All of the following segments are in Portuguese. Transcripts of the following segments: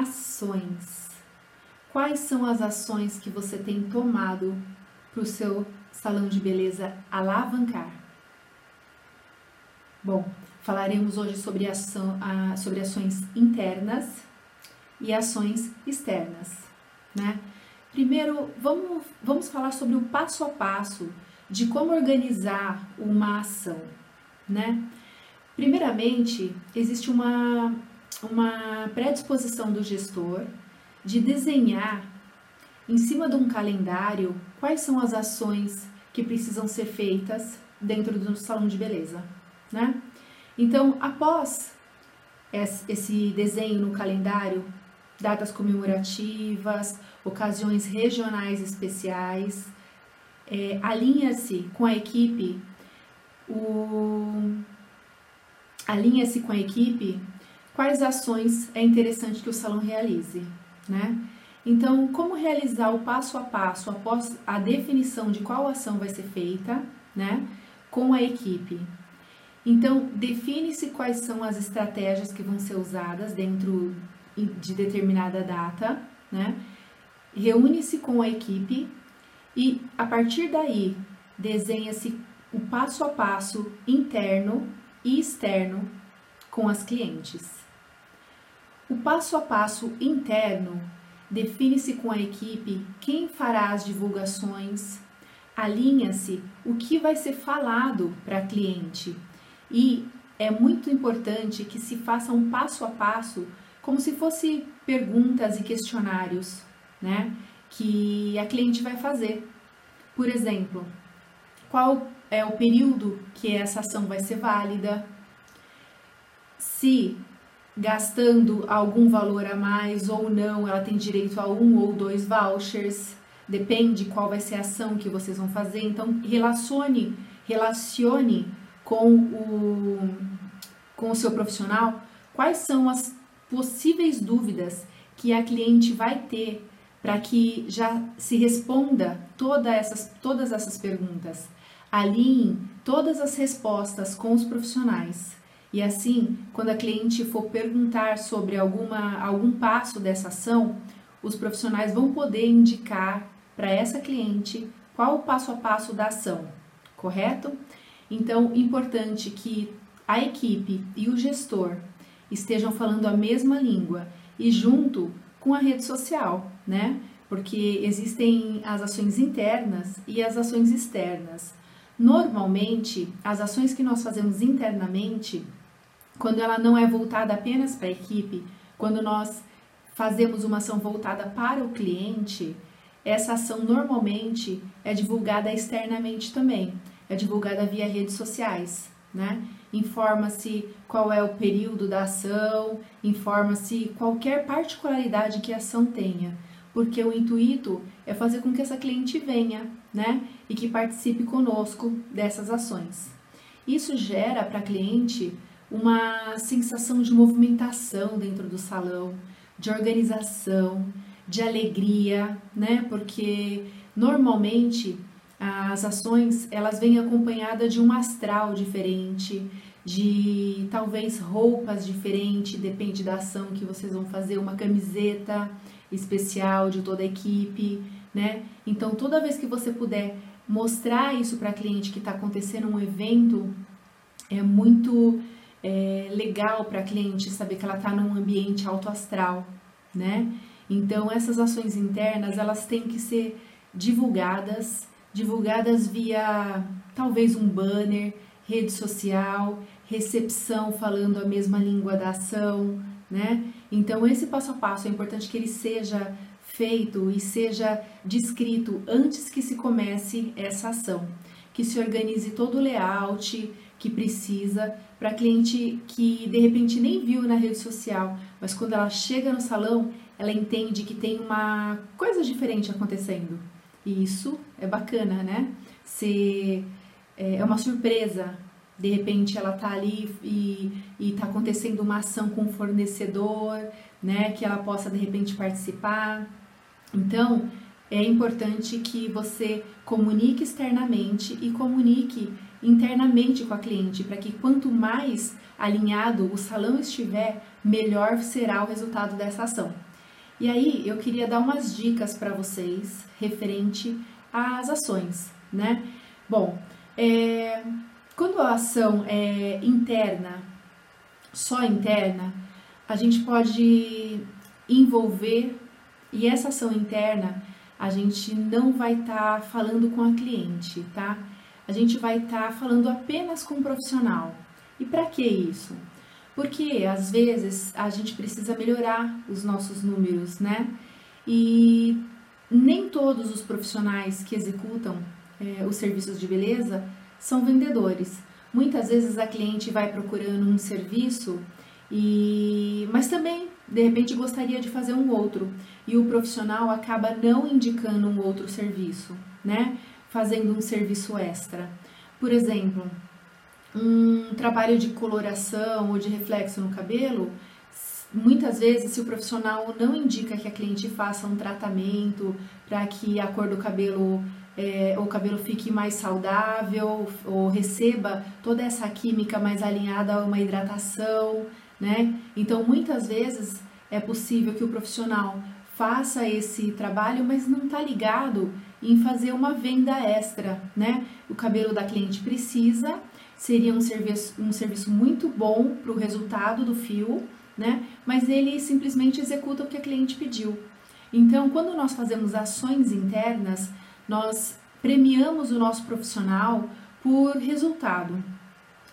ações. Quais são as ações que você tem tomado para o seu salão de beleza alavancar? Bom, falaremos hoje sobre, ação, sobre ações internas e ações externas, né? Primeiro, vamos, vamos falar sobre o passo a passo de como organizar uma ação, né? Primeiramente, existe uma, uma predisposição do gestor de desenhar em cima de um calendário quais são as ações que precisam ser feitas dentro do salão de beleza, né? Então, após esse desenho no calendário, datas comemorativas, ocasiões regionais especiais, é, alinha-se com a equipe o alinha-se com a equipe quais ações é interessante que o salão realize, né? Então, como realizar o passo a passo após a definição de qual ação vai ser feita, né, com a equipe? Então, define-se quais são as estratégias que vão ser usadas dentro de determinada data, né? Reúne-se com a equipe e a partir daí desenha-se o passo a passo interno e externo com as clientes. O passo a passo interno define-se com a equipe quem fará as divulgações, alinha-se o que vai ser falado para cliente e é muito importante que se faça um passo a passo como se fosse perguntas e questionários, né? Que a cliente vai fazer. Por exemplo, qual é o período que essa ação vai ser válida? Se gastando algum valor a mais ou não, ela tem direito a um ou dois vouchers, depende qual vai ser a ação que vocês vão fazer. Então, relacione, relacione com o, com o seu profissional quais são as possíveis dúvidas que a cliente vai ter para que já se responda toda essas, todas essas perguntas. Alinhe todas as respostas com os profissionais. E assim, quando a cliente for perguntar sobre alguma, algum passo dessa ação, os profissionais vão poder indicar para essa cliente qual o passo a passo da ação, correto? Então, importante que a equipe e o gestor estejam falando a mesma língua e junto com a rede social, né? Porque existem as ações internas e as ações externas. Normalmente, as ações que nós fazemos internamente, quando ela não é voltada apenas para a equipe, quando nós fazemos uma ação voltada para o cliente, essa ação normalmente é divulgada externamente também é divulgada via redes sociais, né? Informa-se qual é o período da ação, informa-se qualquer particularidade que a ação tenha, porque o intuito é fazer com que essa cliente venha, né? E que participe conosco dessas ações. Isso gera para a cliente uma sensação de movimentação dentro do salão, de organização, de alegria, né? Porque normalmente as ações elas vêm acompanhadas de um astral diferente, de talvez roupas diferentes, depende da ação que vocês vão fazer, uma camiseta especial de toda a equipe, né? Então toda vez que você puder mostrar isso para cliente que está acontecendo um evento, é muito é, legal para a cliente saber que ela está num ambiente alto astral, né? Então essas ações internas elas têm que ser divulgadas divulgadas via talvez um banner, rede social, recepção falando a mesma língua da ação, né? Então esse passo a passo é importante que ele seja feito e seja descrito antes que se comece essa ação, que se organize todo o layout que precisa para cliente que de repente nem viu na rede social, mas quando ela chega no salão, ela entende que tem uma coisa diferente acontecendo. E isso é bacana, né? Se é, é uma surpresa. De repente ela tá ali e, e tá acontecendo uma ação com o fornecedor, né? Que ela possa de repente participar. Então, é importante que você comunique externamente e comunique internamente com a cliente, para que quanto mais alinhado o salão estiver, melhor será o resultado dessa ação. E aí eu queria dar umas dicas para vocês referente às ações, né? Bom, é, quando a ação é interna, só interna, a gente pode envolver e essa ação interna a gente não vai estar tá falando com a cliente, tá? A gente vai estar tá falando apenas com o profissional. E para que isso? Porque às vezes a gente precisa melhorar os nossos números, né? E nem todos os profissionais que executam é, os serviços de beleza são vendedores. Muitas vezes a cliente vai procurando um serviço e mas também de repente gostaria de fazer um outro e o profissional acaba não indicando um outro serviço, né? Fazendo um serviço extra. Por exemplo, um trabalho de coloração ou de reflexo no cabelo, muitas vezes, se o profissional não indica que a cliente faça um tratamento para que a cor do cabelo é, o cabelo fique mais saudável ou receba toda essa química mais alinhada a uma hidratação, né? Então, muitas vezes é possível que o profissional faça esse trabalho, mas não está ligado em fazer uma venda extra, né? O cabelo da cliente precisa, seria um serviço, um serviço muito bom para o resultado do fio, né? Mas ele simplesmente executa o que a cliente pediu. Então, quando nós fazemos ações internas, nós premiamos o nosso profissional por resultado.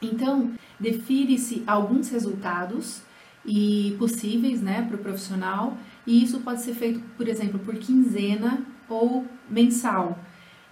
Então, define-se alguns resultados e possíveis, né, para o profissional, e isso pode ser feito, por exemplo, por quinzena ou mensal.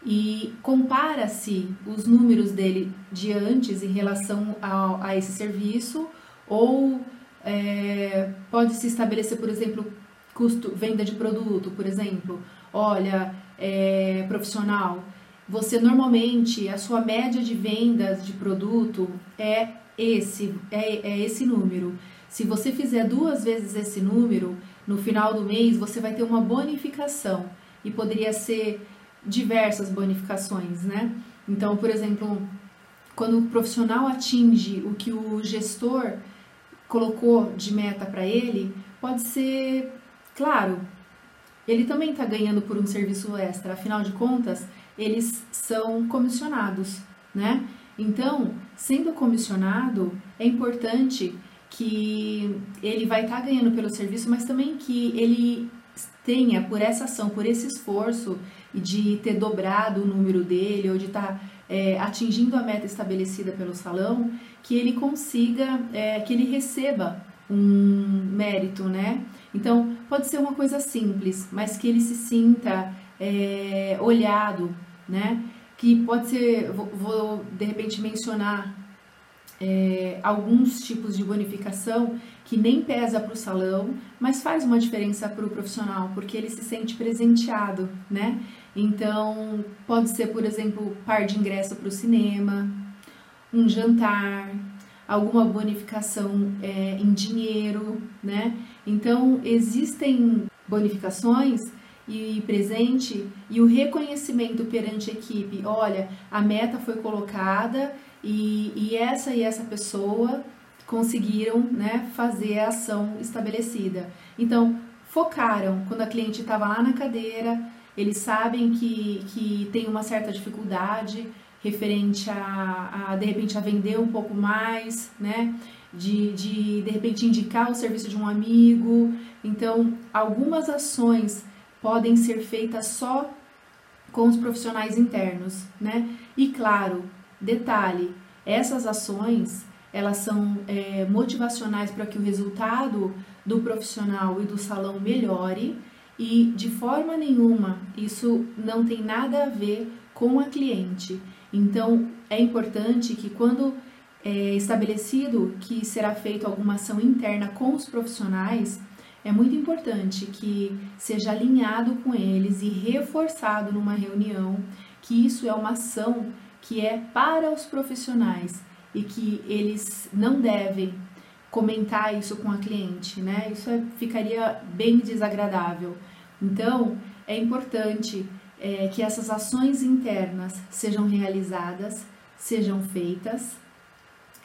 E compara-se os números dele de antes em relação a, a esse serviço, ou é, pode se estabelecer, por exemplo, custo, venda de produto, por exemplo. Olha, é, profissional, você normalmente a sua média de vendas de produto é esse, é, é esse número. Se você fizer duas vezes esse número, no final do mês você vai ter uma bonificação e poderia ser diversas bonificações, né? Então, por exemplo, quando o profissional atinge o que o gestor colocou de meta para ele, pode ser, claro, ele também está ganhando por um serviço extra, afinal de contas, eles são comissionados, né? Então, sendo comissionado, é importante que ele vai estar tá ganhando pelo serviço, mas também que ele tenha, por essa ação, por esse esforço de ter dobrado o número dele ou de estar tá, é, atingindo a meta estabelecida pelo salão, que ele consiga, é, que ele receba um mérito, né? Então, pode ser uma coisa simples, mas que ele se sinta é, olhado, né? Que pode ser, vou, vou de repente mencionar é, alguns tipos de bonificação que nem pesa para o salão, mas faz uma diferença para o profissional, porque ele se sente presenteado, né? Então, pode ser, por exemplo, par de ingresso para o cinema, um jantar, alguma bonificação é, em dinheiro, né? Então, existem bonificações e presente e o reconhecimento perante a equipe. Olha, a meta foi colocada e, e essa e essa pessoa conseguiram né, fazer a ação estabelecida. Então, focaram quando a cliente estava lá na cadeira, eles sabem que, que tem uma certa dificuldade referente a, a, de repente a vender um pouco mais, né? De, de de repente indicar o serviço de um amigo. Então, algumas ações podem ser feitas só com os profissionais internos, né? E claro, detalhe, essas ações elas são é, motivacionais para que o resultado do profissional e do salão melhore e de forma nenhuma isso não tem nada a ver com a cliente. Então é importante que quando é estabelecido que será feita alguma ação interna com os profissionais, é muito importante que seja alinhado com eles e reforçado numa reunião que isso é uma ação que é para os profissionais e que eles não devem comentar isso com a cliente, né? Isso é, ficaria bem desagradável. Então, é importante é, que essas ações internas sejam realizadas, sejam feitas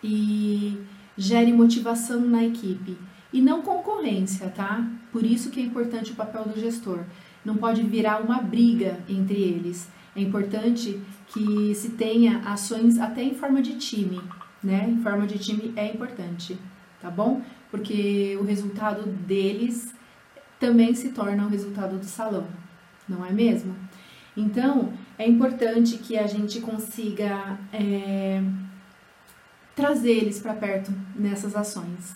e gere motivação na equipe e não concorrência, tá? Por isso que é importante o papel do gestor. Não pode virar uma briga entre eles. É importante que se tenha ações até em forma de time, né? Em forma de time é importante, tá bom? Porque o resultado deles também se torna o resultado do salão, não é mesmo? Então, é importante que a gente consiga é, trazer eles para perto nessas ações.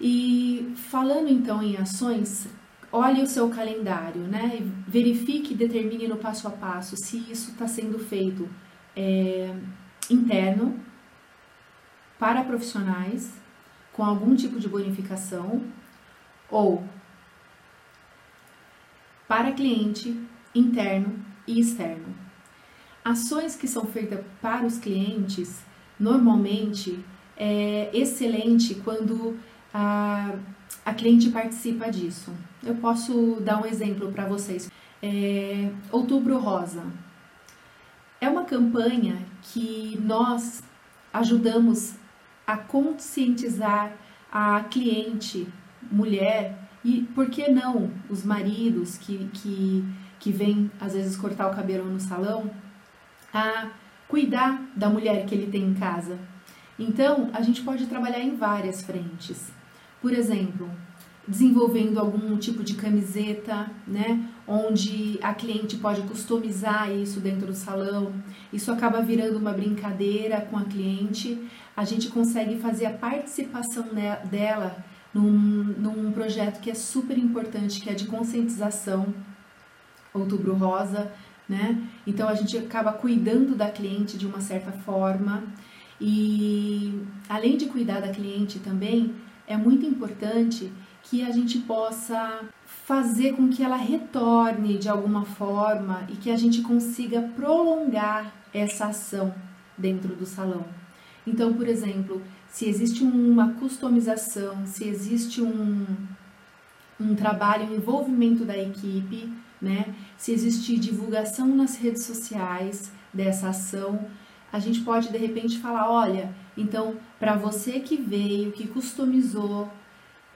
E falando então em ações, olhe o seu calendário, né? Verifique e determine no passo a passo se isso está sendo feito é, interno para profissionais com algum tipo de bonificação ou para cliente interno e externo. Ações que são feitas para os clientes normalmente é excelente quando a, a cliente participa disso. Eu posso dar um exemplo para vocês. É, Outubro Rosa é uma campanha que nós ajudamos a conscientizar a cliente mulher e por que não os maridos que, que, que vêm às vezes cortar o cabelo no salão a cuidar da mulher que ele tem em casa. Então, a gente pode trabalhar em várias frentes. Por exemplo, desenvolvendo algum tipo de camiseta, né, onde a cliente pode customizar isso dentro do salão. Isso acaba virando uma brincadeira com a cliente. A gente consegue fazer a participação dela num, num projeto que é super importante, que é de conscientização, Outubro Rosa, né? Então a gente acaba cuidando da cliente de uma certa forma e além de cuidar da cliente também é muito importante que a gente possa fazer com que ela retorne de alguma forma e que a gente consiga prolongar essa ação dentro do salão. Então, por exemplo, se existe uma customização, se existe um, um trabalho, um envolvimento da equipe, né? Se existe divulgação nas redes sociais dessa ação, a gente pode de repente falar, olha, então para você que veio, que customizou,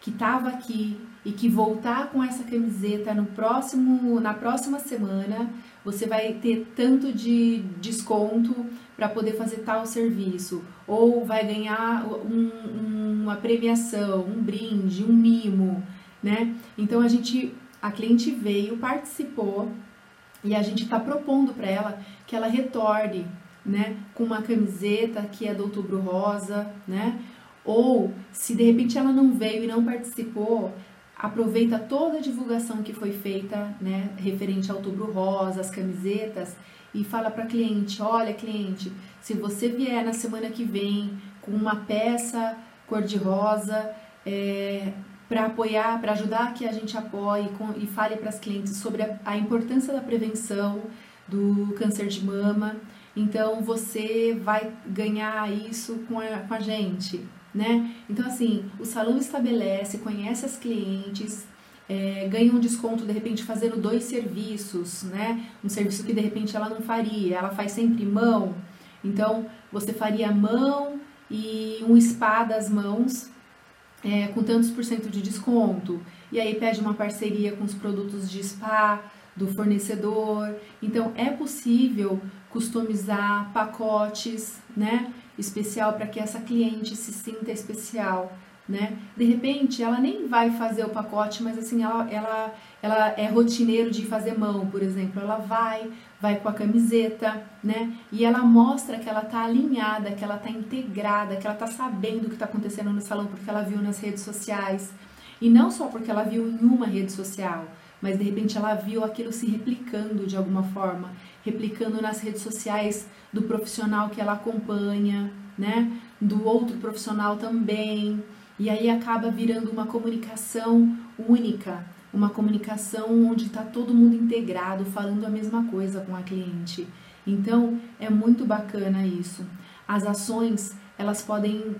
que estava aqui e que voltar com essa camiseta no próximo, na próxima semana, você vai ter tanto de desconto para poder fazer tal serviço, ou vai ganhar um, uma premiação, um brinde, um mimo, né? Então a gente, a cliente veio, participou e a gente está propondo para ela que ela retorne, né, com uma camiseta que é do Outubro Rosa, né? Ou se de repente ela não veio e não participou, aproveita toda a divulgação que foi feita, né, referente ao Outubro Rosa, as camisetas, e fala para cliente: olha, cliente, se você vier na semana que vem com uma peça cor-de-rosa, é, para apoiar, para ajudar que a gente apoie com, e fale para as clientes sobre a, a importância da prevenção do câncer de mama. Então você vai ganhar isso com a, com a gente, né? Então, assim, o salão estabelece, conhece as clientes, é, ganha um desconto de repente fazendo dois serviços, né? Um serviço que de repente ela não faria, ela faz sempre mão. Então, você faria mão e um spa das mãos é, com tantos por cento de desconto. E aí pede uma parceria com os produtos de spa do fornecedor. Então, é possível customizar pacotes, né? especial para que essa cliente se sinta especial, né? De repente, ela nem vai fazer o pacote, mas assim, ela, ela, ela é rotineiro de fazer mão, por exemplo. Ela vai, vai com a camiseta, né? E ela mostra que ela tá alinhada, que ela tá integrada, que ela tá sabendo o que tá acontecendo no salão porque ela viu nas redes sociais. E não só porque ela viu em uma rede social, mas de repente ela viu aquilo se replicando de alguma forma, replicando nas redes sociais do profissional que ela acompanha, né? Do outro profissional também. E aí acaba virando uma comunicação única, uma comunicação onde está todo mundo integrado, falando a mesma coisa com a cliente. Então é muito bacana isso. As ações elas podem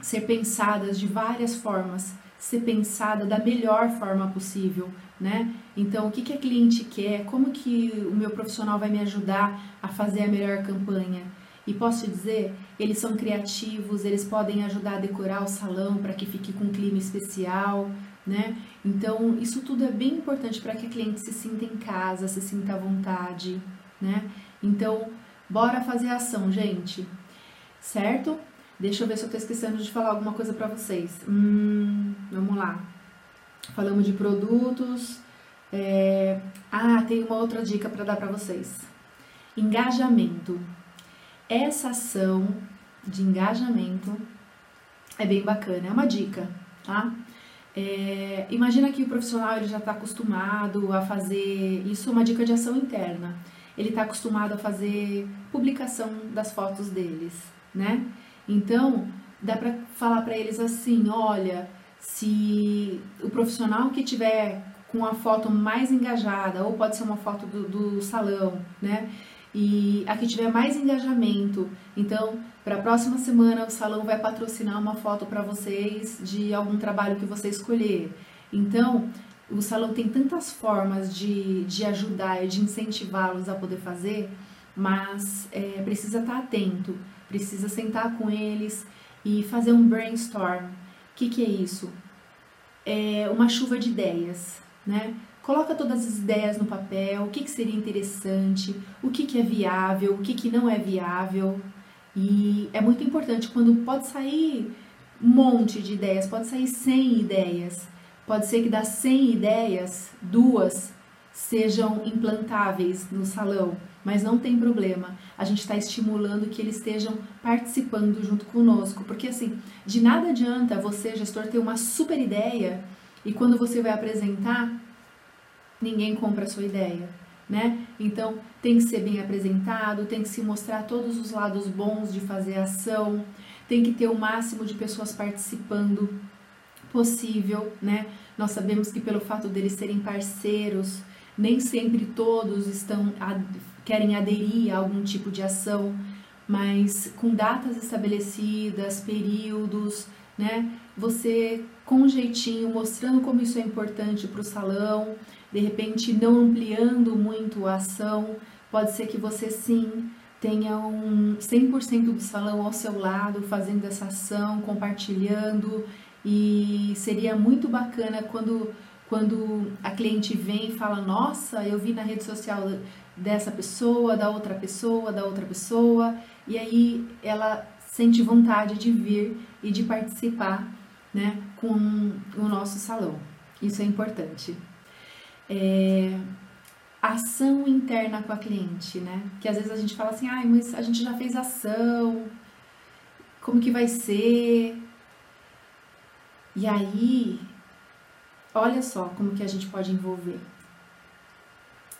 ser pensadas de várias formas, ser pensada da melhor forma possível, né? Então, o que, que a cliente quer? Como que o meu profissional vai me ajudar a fazer a melhor campanha? E posso te dizer, eles são criativos, eles podem ajudar a decorar o salão para que fique com um clima especial, né? Então, isso tudo é bem importante para que a cliente se sinta em casa, se sinta à vontade, né? Então, bora fazer ação, gente. Certo? Deixa eu ver se eu tô esquecendo de falar alguma coisa para vocês. Hum, vamos lá. Falamos de produtos. É... Ah, tem uma outra dica para dar para vocês. Engajamento. Essa ação de engajamento é bem bacana. É uma dica, tá? É... Imagina que o profissional ele já está acostumado a fazer. Isso é uma dica de ação interna. Ele está acostumado a fazer publicação das fotos deles, né? Então, dá para falar para eles assim, olha, se o profissional que tiver com a foto mais engajada, ou pode ser uma foto do, do salão, né? E a que tiver mais engajamento, então, para a próxima semana o salão vai patrocinar uma foto para vocês de algum trabalho que você escolher. Então, o salão tem tantas formas de, de ajudar e de incentivá-los a poder fazer, mas é, precisa estar tá atento precisa sentar com eles e fazer um brainstorm. O que, que é isso? É uma chuva de ideias, né? Coloca todas as ideias no papel, o que, que seria interessante, o que, que é viável, o que, que não é viável. E é muito importante quando pode sair um monte de ideias, pode sair 100 ideias. Pode ser que das 100 ideias, duas sejam implantáveis no salão mas não tem problema. A gente está estimulando que eles estejam participando junto conosco, porque assim, de nada adianta você, gestor, ter uma super ideia e quando você vai apresentar, ninguém compra a sua ideia, né? Então, tem que ser bem apresentado, tem que se mostrar todos os lados bons de fazer ação, tem que ter o máximo de pessoas participando possível, né? Nós sabemos que pelo fato deles serem parceiros, nem sempre todos estão querem aderir a algum tipo de ação, mas com datas estabelecidas, períodos, né? Você com jeitinho mostrando como isso é importante para o salão, de repente não ampliando muito a ação, pode ser que você sim tenha um 100% do salão ao seu lado fazendo essa ação, compartilhando e seria muito bacana quando quando a cliente vem e fala: "Nossa, eu vi na rede social dessa pessoa, da outra pessoa, da outra pessoa, e aí ela sente vontade de vir e de participar né, com o nosso salão. Isso é importante. É, ação interna com a cliente, né? Que às vezes a gente fala assim, ai, mas a gente já fez ação, como que vai ser? E aí, olha só como que a gente pode envolver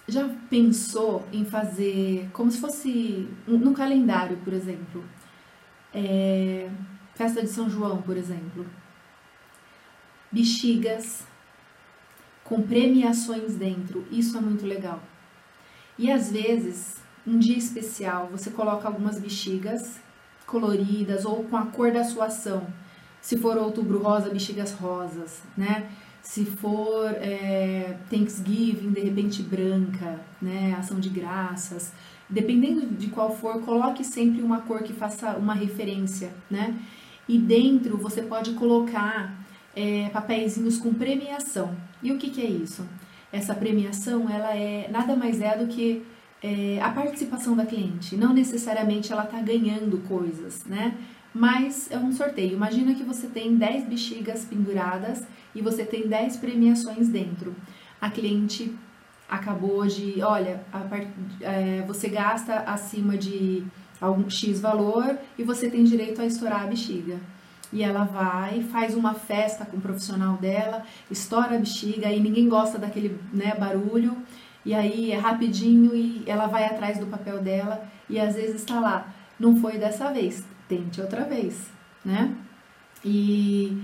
já pensou em fazer como se fosse no calendário, por exemplo, é, festa de São João, por exemplo, bexigas com premiações dentro, isso é muito legal. E às vezes, um dia especial, você coloca algumas bexigas coloridas ou com a cor da sua ação. Se for outubro rosa, bexigas rosas, né? Se for é, Thanksgiving, de repente branca, né? Ação de graças. Dependendo de qual for, coloque sempre uma cor que faça uma referência, né? E dentro você pode colocar é, com premiação. E o que, que é isso? Essa premiação, ela é nada mais é do que é, a participação da cliente. Não necessariamente ela está ganhando coisas, né? Mas é um sorteio. Imagina que você tem 10 bexigas penduradas e você tem 10 premiações dentro. A cliente acabou de, olha, part... é, você gasta acima de algum X valor e você tem direito a estourar a bexiga. E ela vai, faz uma festa com o profissional dela, estoura a bexiga e ninguém gosta daquele né, barulho. E aí é rapidinho e ela vai atrás do papel dela e às vezes está lá. Não foi dessa vez, tente outra vez, né? E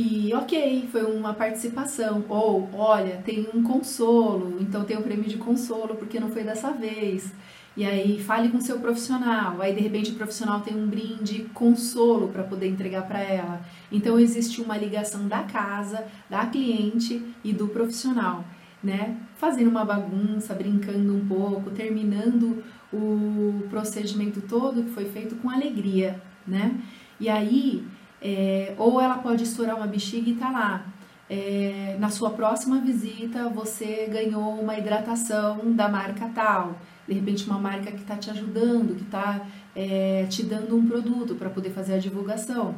e ok, foi uma participação. Ou, olha, tem um consolo, então tem o um prêmio de consolo porque não foi dessa vez. E aí fale com seu profissional, aí de repente o profissional tem um brinde consolo para poder entregar para ela. Então existe uma ligação da casa, da cliente e do profissional, né? Fazendo uma bagunça, brincando um pouco, terminando o procedimento todo que foi feito com alegria, né? E aí, é, ou ela pode estourar uma bexiga e tá lá. É, na sua próxima visita, você ganhou uma hidratação da marca tal. De repente, uma marca que está te ajudando, que está é, te dando um produto para poder fazer a divulgação,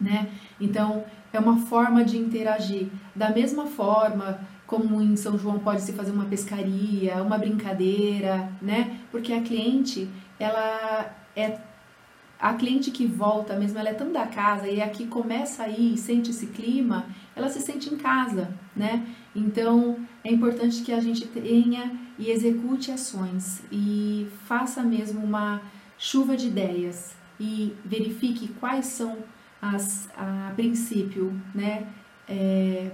né? Então, é uma forma de interagir. Da mesma forma, como em São João pode se fazer uma pescaria, uma brincadeira, né? Porque a cliente, ela é a cliente que volta mesmo, ela é tão da casa e aqui começa aí e sente esse clima, ela se sente em casa, né? Então é importante que a gente tenha e execute ações e faça mesmo uma chuva de ideias e verifique quais são as a princípio, né? É,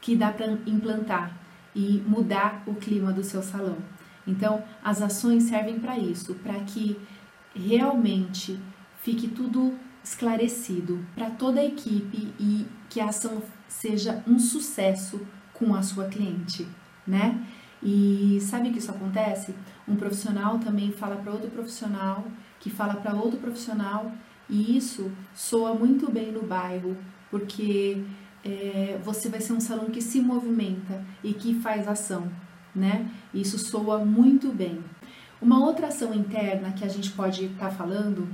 que dá para implantar e mudar o clima do seu salão. Então, as ações servem para isso, para que realmente fique tudo esclarecido para toda a equipe e que a ação seja um sucesso com a sua cliente, né? E sabe que isso acontece? Um profissional também fala para outro profissional, que fala para outro profissional, e isso soa muito bem no bairro, porque é, você vai ser um salão que se movimenta e que faz ação, né? Isso soa muito bem. Uma outra ação interna que a gente pode estar tá falando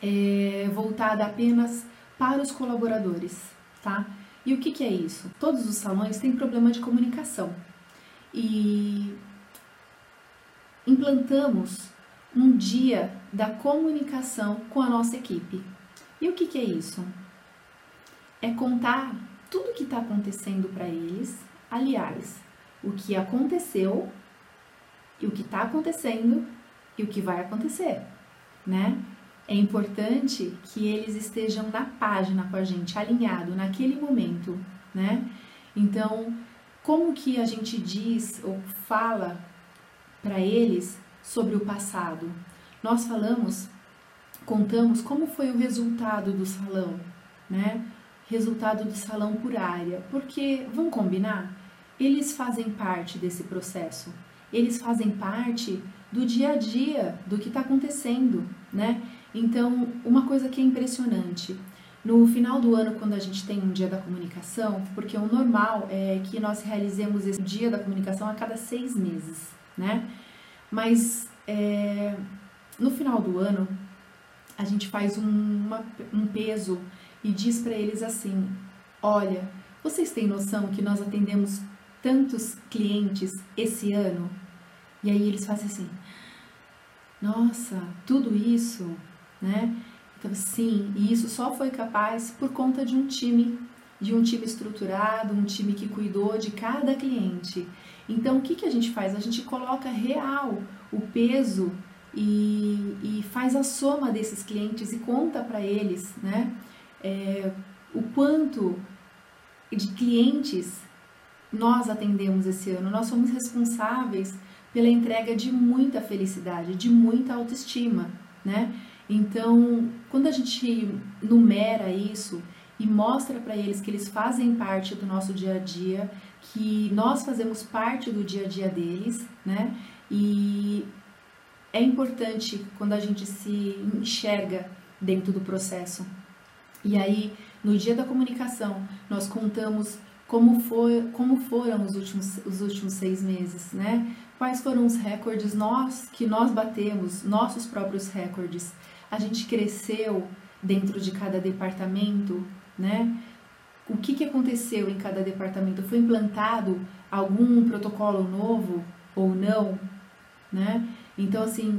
é voltada apenas para os colaboradores, tá? E o que, que é isso? Todos os salões têm problema de comunicação e implantamos um dia da comunicação com a nossa equipe. E o que, que é isso? é contar tudo o que está acontecendo para eles, aliás, o que aconteceu e o que está acontecendo e o que vai acontecer, né? É importante que eles estejam na página com a gente, alinhado naquele momento, né? Então, como que a gente diz ou fala para eles sobre o passado? Nós falamos, contamos como foi o resultado do salão, né? Resultado do salão por área, porque vamos combinar? Eles fazem parte desse processo, eles fazem parte do dia a dia, do que está acontecendo, né? Então, uma coisa que é impressionante, no final do ano, quando a gente tem um dia da comunicação, porque o normal é que nós realizemos esse dia da comunicação a cada seis meses, né? Mas é, no final do ano, a gente faz um, uma, um peso e diz para eles assim: Olha, vocês têm noção que nós atendemos tantos clientes esse ano? E aí eles fazem assim: Nossa, tudo isso, né? Então, sim, e isso só foi capaz por conta de um time, de um time estruturado, um time que cuidou de cada cliente. Então, o que, que a gente faz? A gente coloca real o peso e, e faz a soma desses clientes e conta para eles, né? É, o quanto de clientes nós atendemos esse ano. Nós somos responsáveis pela entrega de muita felicidade, de muita autoestima, né? Então, quando a gente numera isso e mostra para eles que eles fazem parte do nosso dia a dia, que nós fazemos parte do dia a dia deles, né? E é importante quando a gente se enxerga dentro do processo, e aí, no dia da comunicação, nós contamos como, foi, como foram os últimos, os últimos seis meses, né? Quais foram os recordes nós que nós batemos, nossos próprios recordes. A gente cresceu dentro de cada departamento, né? O que, que aconteceu em cada departamento? Foi implantado algum protocolo novo ou não, né? Então, assim,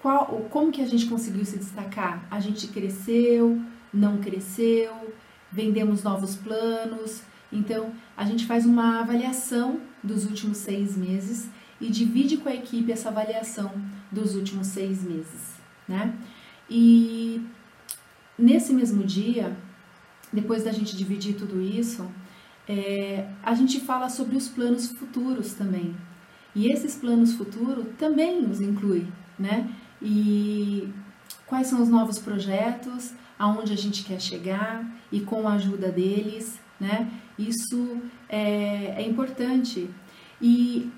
qual, como que a gente conseguiu se destacar? A gente cresceu, não cresceu, vendemos novos planos. Então, a gente faz uma avaliação dos últimos seis meses e divide com a equipe essa avaliação dos últimos seis meses, né? E nesse mesmo dia, depois da gente dividir tudo isso, é, a gente fala sobre os planos futuros também. E esses planos futuros também nos inclui, né? E quais são os novos projetos, aonde a gente quer chegar e com a ajuda deles, né? Isso é, é importante. E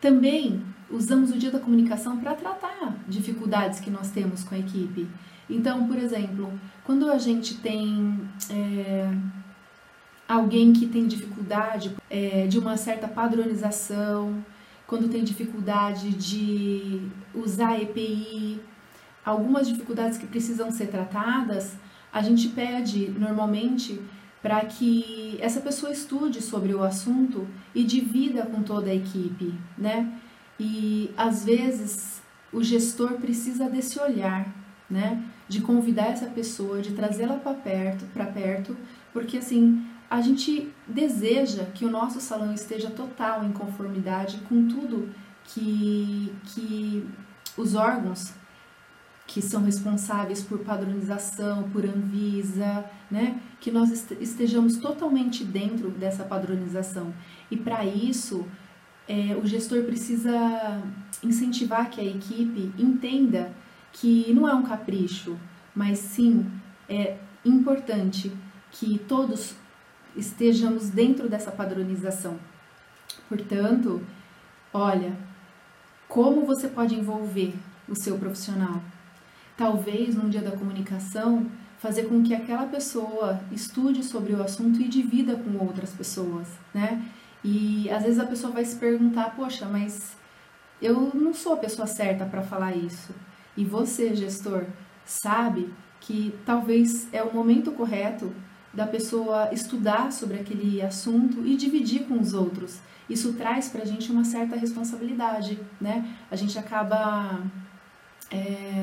também usamos o dia da comunicação para tratar dificuldades que nós temos com a equipe. Então, por exemplo, quando a gente tem é, alguém que tem dificuldade é, de uma certa padronização, quando tem dificuldade de usar EPI, algumas dificuldades que precisam ser tratadas, a gente pede normalmente para que essa pessoa estude sobre o assunto e divida com toda a equipe, né? E às vezes o gestor precisa desse olhar, né? De convidar essa pessoa, de trazê-la para perto, para perto, porque assim a gente deseja que o nosso salão esteja total em conformidade com tudo que, que os órgãos que são responsáveis por padronização, por Anvisa, né? Que nós estejamos totalmente dentro dessa padronização. E para isso, é, o gestor precisa incentivar que a equipe entenda que não é um capricho, mas sim é importante que todos estejamos dentro dessa padronização. Portanto, olha, como você pode envolver o seu profissional? Talvez num dia da comunicação, fazer com que aquela pessoa estude sobre o assunto e divida com outras pessoas, né? E às vezes a pessoa vai se perguntar: poxa, mas eu não sou a pessoa certa para falar isso. E você, gestor, sabe que talvez é o momento correto da pessoa estudar sobre aquele assunto e dividir com os outros. Isso traz para a gente uma certa responsabilidade, né? A gente acaba é,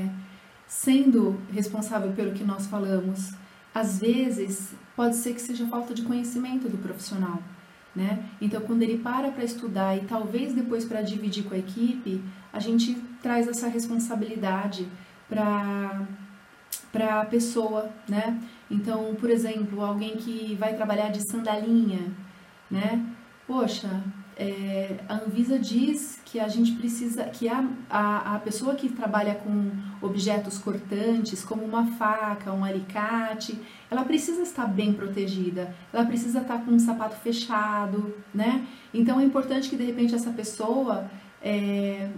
sendo responsável pelo que nós falamos. Às vezes, pode ser que seja falta de conhecimento do profissional, né? Então, quando ele para para estudar e talvez depois para dividir com a equipe, a gente traz essa responsabilidade para para a pessoa, né? Então, por exemplo, alguém que vai trabalhar de sandalinha, né? Poxa, é, a Anvisa diz que a gente precisa, que a, a, a pessoa que trabalha com objetos cortantes, como uma faca, um alicate, ela precisa estar bem protegida, ela precisa estar com um sapato fechado, né? Então é importante que de repente essa pessoa, é,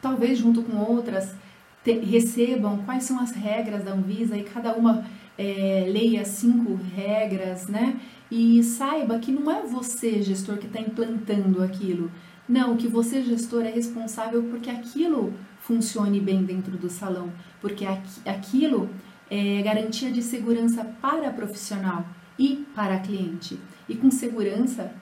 talvez junto com outras, te, recebam quais são as regras da Anvisa e cada uma é, leia cinco regras, né? E saiba que não é você, gestor, que está implantando aquilo. Não, que você, gestor, é responsável porque aquilo funcione bem dentro do salão, porque aquilo é garantia de segurança para profissional e para cliente. E com segurança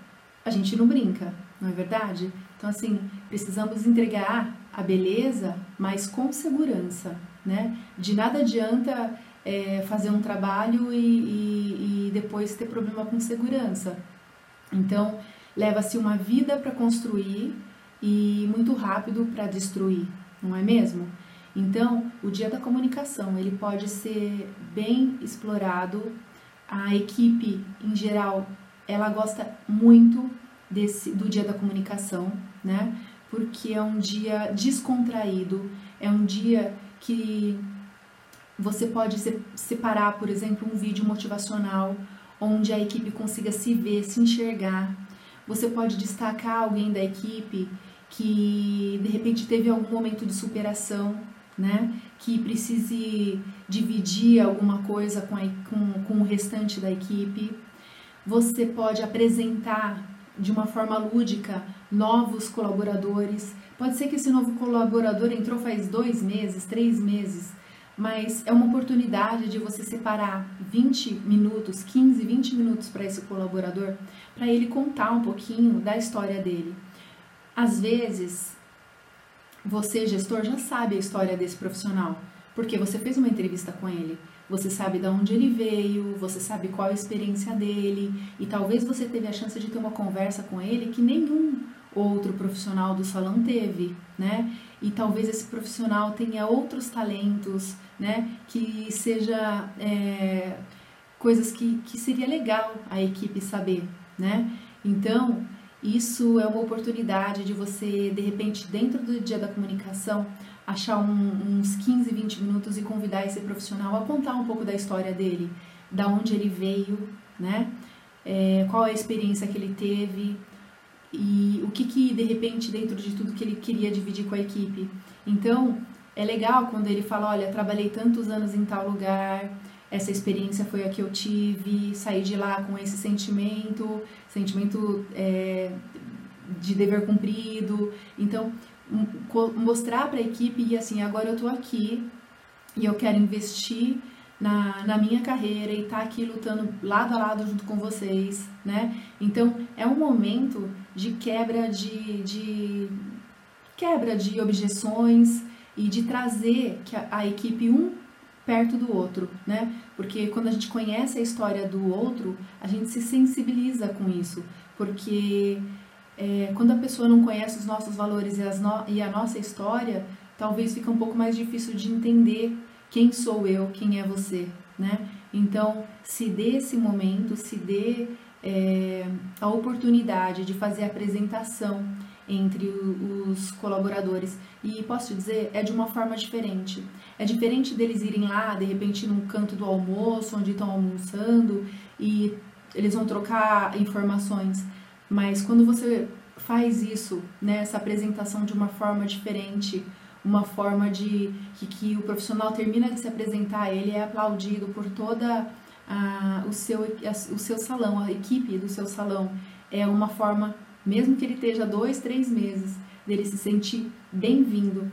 a gente não brinca, não é verdade? Então, assim, precisamos entregar a beleza, mas com segurança, né? De nada adianta é, fazer um trabalho e, e, e depois ter problema com segurança. Então, leva-se uma vida para construir e muito rápido para destruir, não é mesmo? Então, o dia da comunicação, ele pode ser bem explorado. A equipe, em geral, ela gosta muito desse do dia da comunicação, né? Porque é um dia descontraído, é um dia que você pode separar, por exemplo, um vídeo motivacional onde a equipe consiga se ver, se enxergar. Você pode destacar alguém da equipe que de repente teve algum momento de superação, né? Que precise dividir alguma coisa com, a, com, com o restante da equipe. Você pode apresentar de uma forma lúdica novos colaboradores. Pode ser que esse novo colaborador entrou faz dois meses, três meses mas é uma oportunidade de você separar 20 minutos, 15, 20 minutos para esse colaborador, para ele contar um pouquinho da história dele. Às vezes, você, gestor, já sabe a história desse profissional, porque você fez uma entrevista com ele, você sabe de onde ele veio, você sabe qual a experiência dele, e talvez você teve a chance de ter uma conversa com ele que nenhum outro profissional do salão teve, né? E talvez esse profissional tenha outros talentos, né? Que seja é, coisas que, que seria legal a equipe saber, né? Então, Isso é uma oportunidade de você, de repente, dentro do dia da comunicação, achar um, uns 15, 20 minutos e convidar esse profissional a contar um pouco da história dele, da onde ele veio, né? É, qual a experiência que ele teve e o que, que de repente dentro de tudo que ele queria dividir com a equipe. Então é legal quando ele fala, olha, trabalhei tantos anos em tal lugar, essa experiência foi a que eu tive, saí de lá com esse sentimento, sentimento é, de dever cumprido. Então, mostrar para a equipe e assim, agora eu estou aqui e eu quero investir na, na minha carreira e estar tá aqui lutando lado a lado junto com vocês, né? Então, é um momento de quebra de, de quebra de objeções e de trazer a equipe um perto do outro, né? Porque quando a gente conhece a história do outro, a gente se sensibiliza com isso, porque é, quando a pessoa não conhece os nossos valores e, no, e a nossa história, talvez fica um pouco mais difícil de entender quem sou eu, quem é você, né? Então, se dê esse momento, se dê é, a oportunidade de fazer apresentação entre os colaboradores. E posso te dizer, é de uma forma diferente. É diferente deles irem lá, de repente, num canto do almoço, onde estão almoçando, e eles vão trocar informações. Mas quando você faz isso, né, essa apresentação de uma forma diferente, uma forma de que, que o profissional termina de se apresentar, ele é aplaudido por toda a, o, seu, a, o seu salão, a equipe do seu salão. É uma forma mesmo que ele esteja dois, três meses, dele se sentir bem-vindo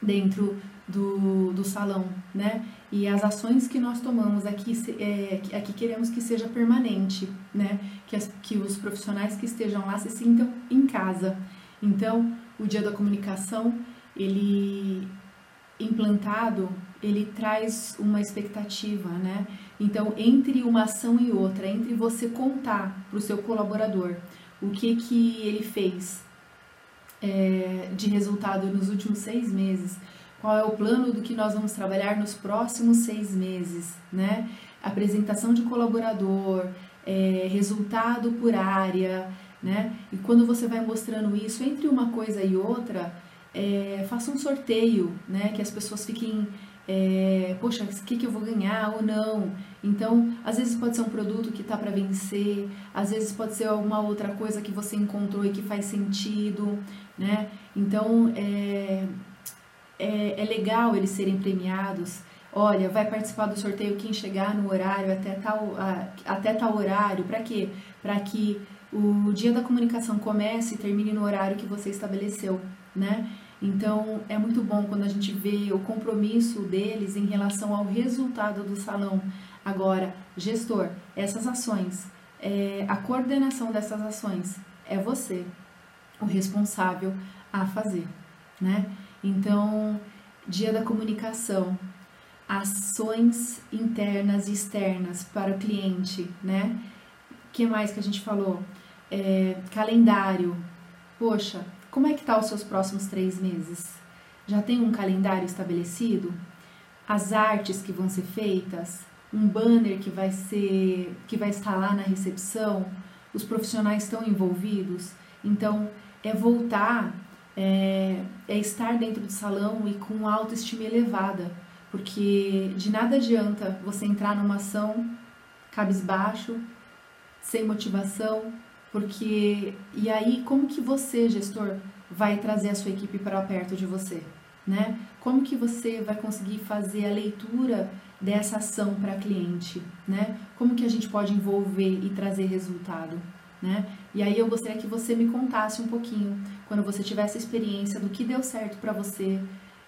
dentro do, do salão, né? E as ações que nós tomamos aqui, é, aqui queremos que seja permanente, né? Que, as, que os profissionais que estejam lá se sintam em casa. Então, o Dia da Comunicação, ele implantado, ele traz uma expectativa, né? Então, entre uma ação e outra, entre você contar para o seu colaborador o que, que ele fez é, de resultado nos últimos seis meses, qual é o plano do que nós vamos trabalhar nos próximos seis meses, né? Apresentação de colaborador, é, resultado por área, né? E quando você vai mostrando isso entre uma coisa e outra, é, faça um sorteio, né? Que as pessoas fiquem é, poxa, o que, que eu vou ganhar ou não. Então, às vezes pode ser um produto que está para vencer, às vezes pode ser alguma outra coisa que você encontrou e que faz sentido, né? Então, é, é, é legal eles serem premiados. Olha, vai participar do sorteio quem chegar no horário até tal, até tal horário. Para quê? Para que o dia da comunicação comece e termine no horário que você estabeleceu, né? Então é muito bom quando a gente vê o compromisso deles em relação ao resultado do salão. Agora, gestor, essas ações, é, a coordenação dessas ações é você o responsável a fazer, né? Então, dia da comunicação, ações internas e externas para o cliente, né? Que mais que a gente falou? É, calendário. Poxa, como é que tá os seus próximos três meses? Já tem um calendário estabelecido? As artes que vão ser feitas? Um banner que vai ser que vai estar lá na recepção? Os profissionais estão envolvidos? Então é voltar, é, é estar dentro do salão e com autoestima elevada, porque de nada adianta você entrar numa ação cabisbaixo, sem motivação, porque e aí como que você, gestor, vai trazer a sua equipe para perto de você, né? Como que você vai conseguir fazer a leitura dessa ação para cliente, né? Como que a gente pode envolver e trazer resultado, né? E aí eu gostaria que você me contasse um pouquinho, quando você tivesse experiência do que deu certo para você,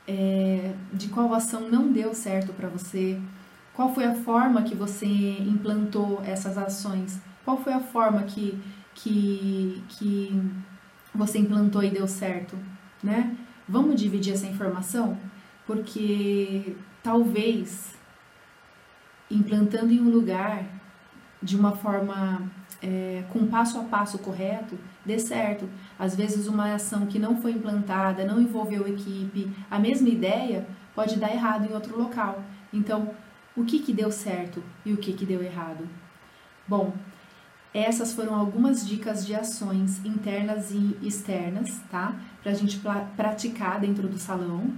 é, de qual ação não deu certo para você, qual foi a forma que você implantou essas ações, qual foi a forma que que, que você implantou e deu certo, né? Vamos dividir essa informação? Porque talvez implantando em um lugar de uma forma é, com passo a passo correto, dê certo. Às vezes uma ação que não foi implantada, não envolveu equipe, a mesma ideia pode dar errado em outro local. Então, o que, que deu certo e o que, que deu errado? Bom, Essas foram algumas dicas de ações internas e externas, tá? Pra gente praticar dentro do salão.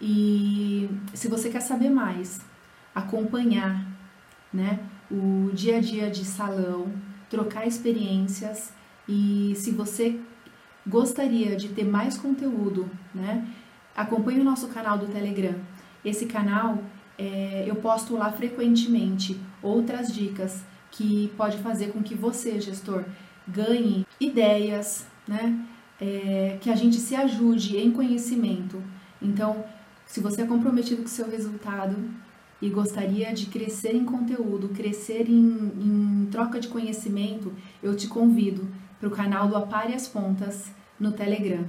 E se você quer saber mais, acompanhar, né, o dia a dia de salão, trocar experiências e se você gostaria de ter mais conteúdo, né, acompanhe o nosso canal do Telegram. Esse canal é, eu posto lá frequentemente outras dicas que pode fazer com que você, gestor, ganhe ideias, né? É, que a gente se ajude em conhecimento. Então, se você é comprometido com o seu resultado e gostaria de crescer em conteúdo, crescer em, em troca de conhecimento, eu te convido para o canal do Apare as Pontas no Telegram.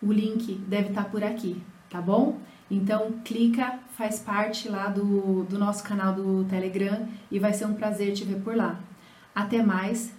O link deve estar por aqui, tá bom? Então, clica, faz parte lá do, do nosso canal do Telegram e vai ser um prazer te ver por lá. Até mais,